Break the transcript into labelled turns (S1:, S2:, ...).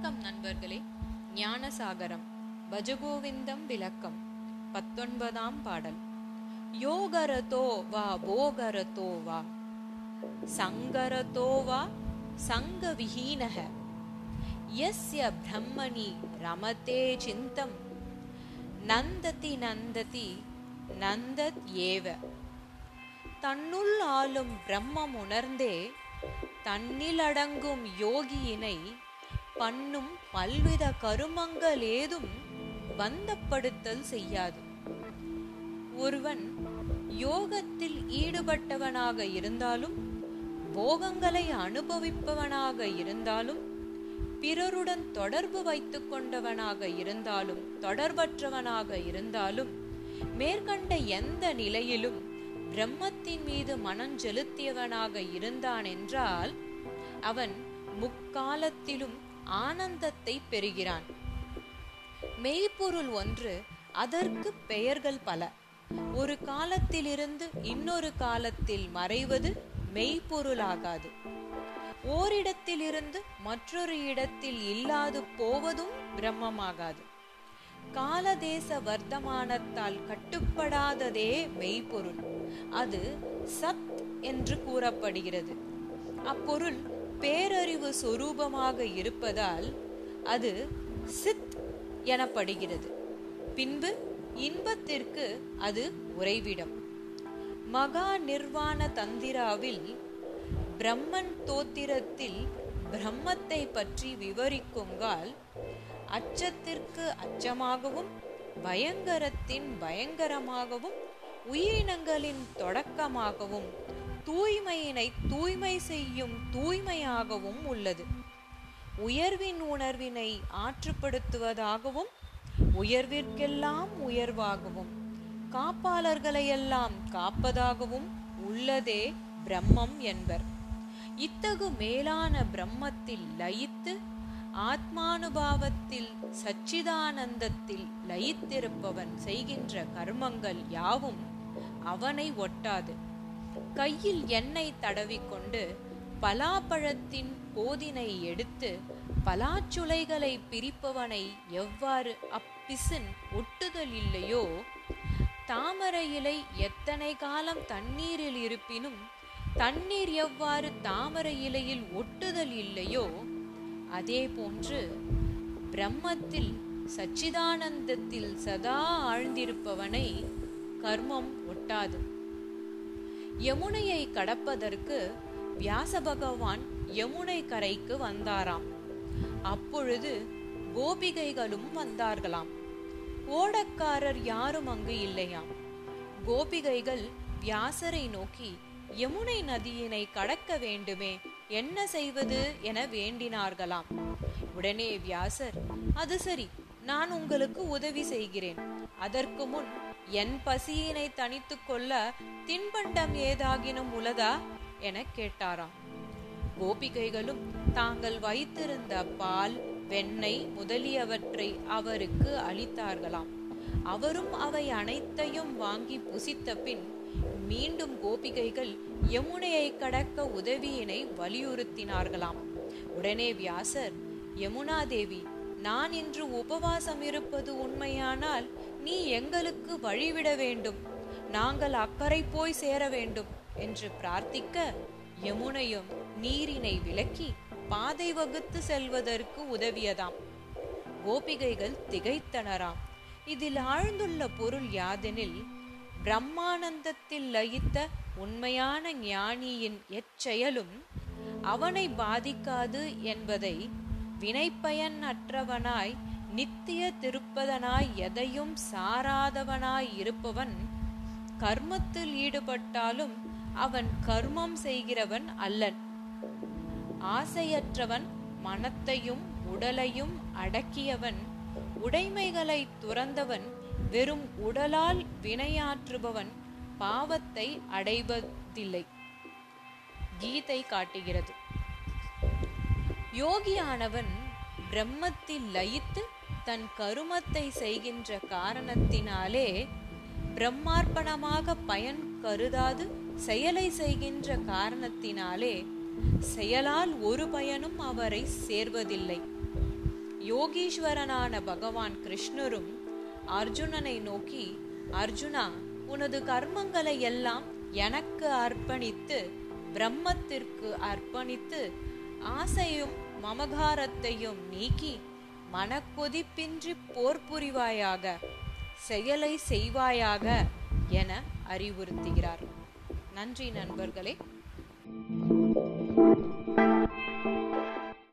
S1: வணக்கம் நண்பர்களே. ஞானசாகரம். பஜகோவிந்தம் விளக்கம். பத்தொன்பதாம் பாடல். யோகரதோ வா போகரதோ வா. சங்கரதோ வா சங்க விஹீனக எஸ்ய பிரம்மணி ரமதே சிந்தம். நந்ததி நந்ததி நந்தத் ஏவ. தன்னுள் ஆளும் பிரம்மம் உணர்ந்தே தன்னில் யோகியினை பண்ணும் பல்வித கருமங்கள் ஏதும் பந்தப்படுத்தல் செய்யாது. ஒருவன் யோகத்தில் ஈடுபட்டவனாக இருந்தாலும் போகங்களை அனுபவிப்பவனாக இருந்தாலும் பிறருடன் தொடர்பு வைத்துக் கொண்டவனாக இருந்தாலும் தொடர்பற்றவனாக இருந்தாலும் மேற்கண்ட எந்த நிலையிலும் பிரம்மத்தின் மீது மனம் செலுத்தியவனாக இருந்தான் என்றால் அவன் முக்காலத்திலும் ஆனந்தத்தை பெறுகிறான். மெய்ப்பொருள் ஒன்று அதற்கு பெயர்கள் பல. ஒரு காலத்திலிருந்து இன்னொரு காலத்தில் மறைவது மெய்ப்பொருளாகாது. ஓரிடத்திலிருந்து மற்றொரு இடத்தில் இல்லாது போவதும் பிரம்மமாகாது. காலதேச வர்த்தமானத்தால் கட்டுப்படாததே மெய்ப்பொருள். அது சத் என்று கூறப்படுகிறது. அப்பொருள் பேரறிவு சொரூபமாக இருப்பதால் அது சித் எனப்படுகிறது. பின்பு இன்பத்திற்கு அது உறைவிடம். மகா நிர்வாண தந்திராவில் பிரம்மன் தோத்திரத்தில் பிரம்மத்தை பற்றி விவரிக்குங்கால் அச்சத்திற்கு அச்சமாகவும் பயங்கரத்தின் பயங்கரமாகவும் உயிரினங்களின் தொடக்கமாகவும் தூய்மையினை தூய்மை செய்யும் தூய்மையாகவும் உள்ளது. உயர்வின் உணர்வினை ஆற்றுப்படுத்துவதாகவும் உயர்விற்கெல்லாம் உயர்வாகவும் காப்பாளர்களையெல்லாம் காப்பதாகவும் உள்ளதே பிரம்மம் என்பர். இத்தகு மேலான பிரம்மத்தில் லயித்து ஆத்மானுபாவத்தில் சச்சிதானந்தத்தில் லயித்திருப்பவன் செய்கின்ற கர்மங்கள் யாவும் அவனை ஒட்டாது. கையில் எண்ணெய் தடவிக்கொண்டு பலாப்பழத்தின் போதினை எடுத்து பலாச்சுளைகளை பிரிப்பவனை எவ்வாறு அப்பிசின் ஒட்டுதல் இல்லையோ தாமரை இலை எத்தனை காலம் தண்ணீரில் இருப்பினும் தண்ணீர் எவ்வாறு தாமரை இலையில் ஒட்டுதல் இல்லையோ அதே போன்று பிரம்மத்தில் சச்சிதானந்தத்தில் சதா ஆழ்ந்திருப்பவனை கர்மம் ஒட்டாது. யமுனையை கடப்பதற்கு வியாச பகவான் யமுனை கரைக்கு வந்தாராம். அப்பொழுது கோபிகைகளும் வந்தார்களாம். ஓடக்காரர் யாரும் அங்கு இல்லையாம். கோபிகைகள் வியாசரை நோக்கி யமுனை நதியினை கடக்க வேண்டுமே என்ன செய்வது என வேண்டினார்களாம். உடனே வியாசர் அது சரி நான் உங்களுக்கு உதவி செய்கிறேன். அதற்கு முன் என் பசியினை தனித்து கொள்ள தின்பண்டம் ஏதாகினும் உலதா என கேட்டாராம். கோபிகைகளும் தாங்கள் வைத்திருந்த பால் வெண்ணெய் முதலியவற்றை அவருக்கு அளித்தார்களாம். அவரும் அவை அனைத்தையும் வாங்கி புசித்த பின் மீண்டும் கோபிகைகள் யமுனையை கடக்க உதவியினை வலியுறுத்தினார்களாம். உடனே வியாசர் யமுனா தேவி நான் இன்று உபவாசம் இருப்பது உண்மையானால் நீ எங்களுக்கு வழிவிட வேண்டும். நாங்கள் அக்கறை போய் சேர வேண்டும் என்று பிரார்த்திக்க யமுனையும் நீரினை விலக்கி பாதை வகுத்து செல்வதற்கு உதவியதாம். கோபிகைகள் திகைத்தனராம். இதில் ஆழ்ந்துள்ள பொருள் யாதெனில் பிரம்மானந்தத்தில் லயித்த உண்மையான ஞானியின் எச்செயலும் அவனை பாதிக்காது என்பதை வினைப்பயன் அற்றவனாய் நித்திய திருப்பதனாய் எதையும் சாராதவனாய் இருப்பவன் கர்மத்தில் ஈடுபட்டாலும் அவன் கர்மம் செய்கிறவன் அல்லன். ஆசையற்றவன் மனத்தையும் உடலையும் அடக்கியவன் உடைமைகளை துறந்தவன் வெறும் உடலால் வினையாற்றுபவன் பாவத்தை அடைவதில்லை. கீதை காட்டுகிறது. யோகியானவன் பிரம்மத்தில் லயித்து தன் கருமத்தை செய்கின்ற காரணத்தினாலே பிரம்மார்ப்பணமாக பயன் கருதாது செயலை செய்கின்ற காரணத்தினாலே செயலால் ஒரு பயனும் அவரை சேர்வதில்லை. யோகீஸ்வரனான பகவான் கிருஷ்ணரும் அர்ஜுனனை நோக்கி அர்ஜுனா உனது கர்மங்களை எல்லாம் எனக்கு அர்ப்பணித்து பிரம்மத்திற்கு அர்ப்பணித்து ஆசையும் மமகாரத்தையும் நீக்கி மனக்கொதிப்பின்றி போர் புரிவாயாக செயலை செய்வாயாக என அறிவுறுத்துகிறார். நன்றி நண்பர்களே.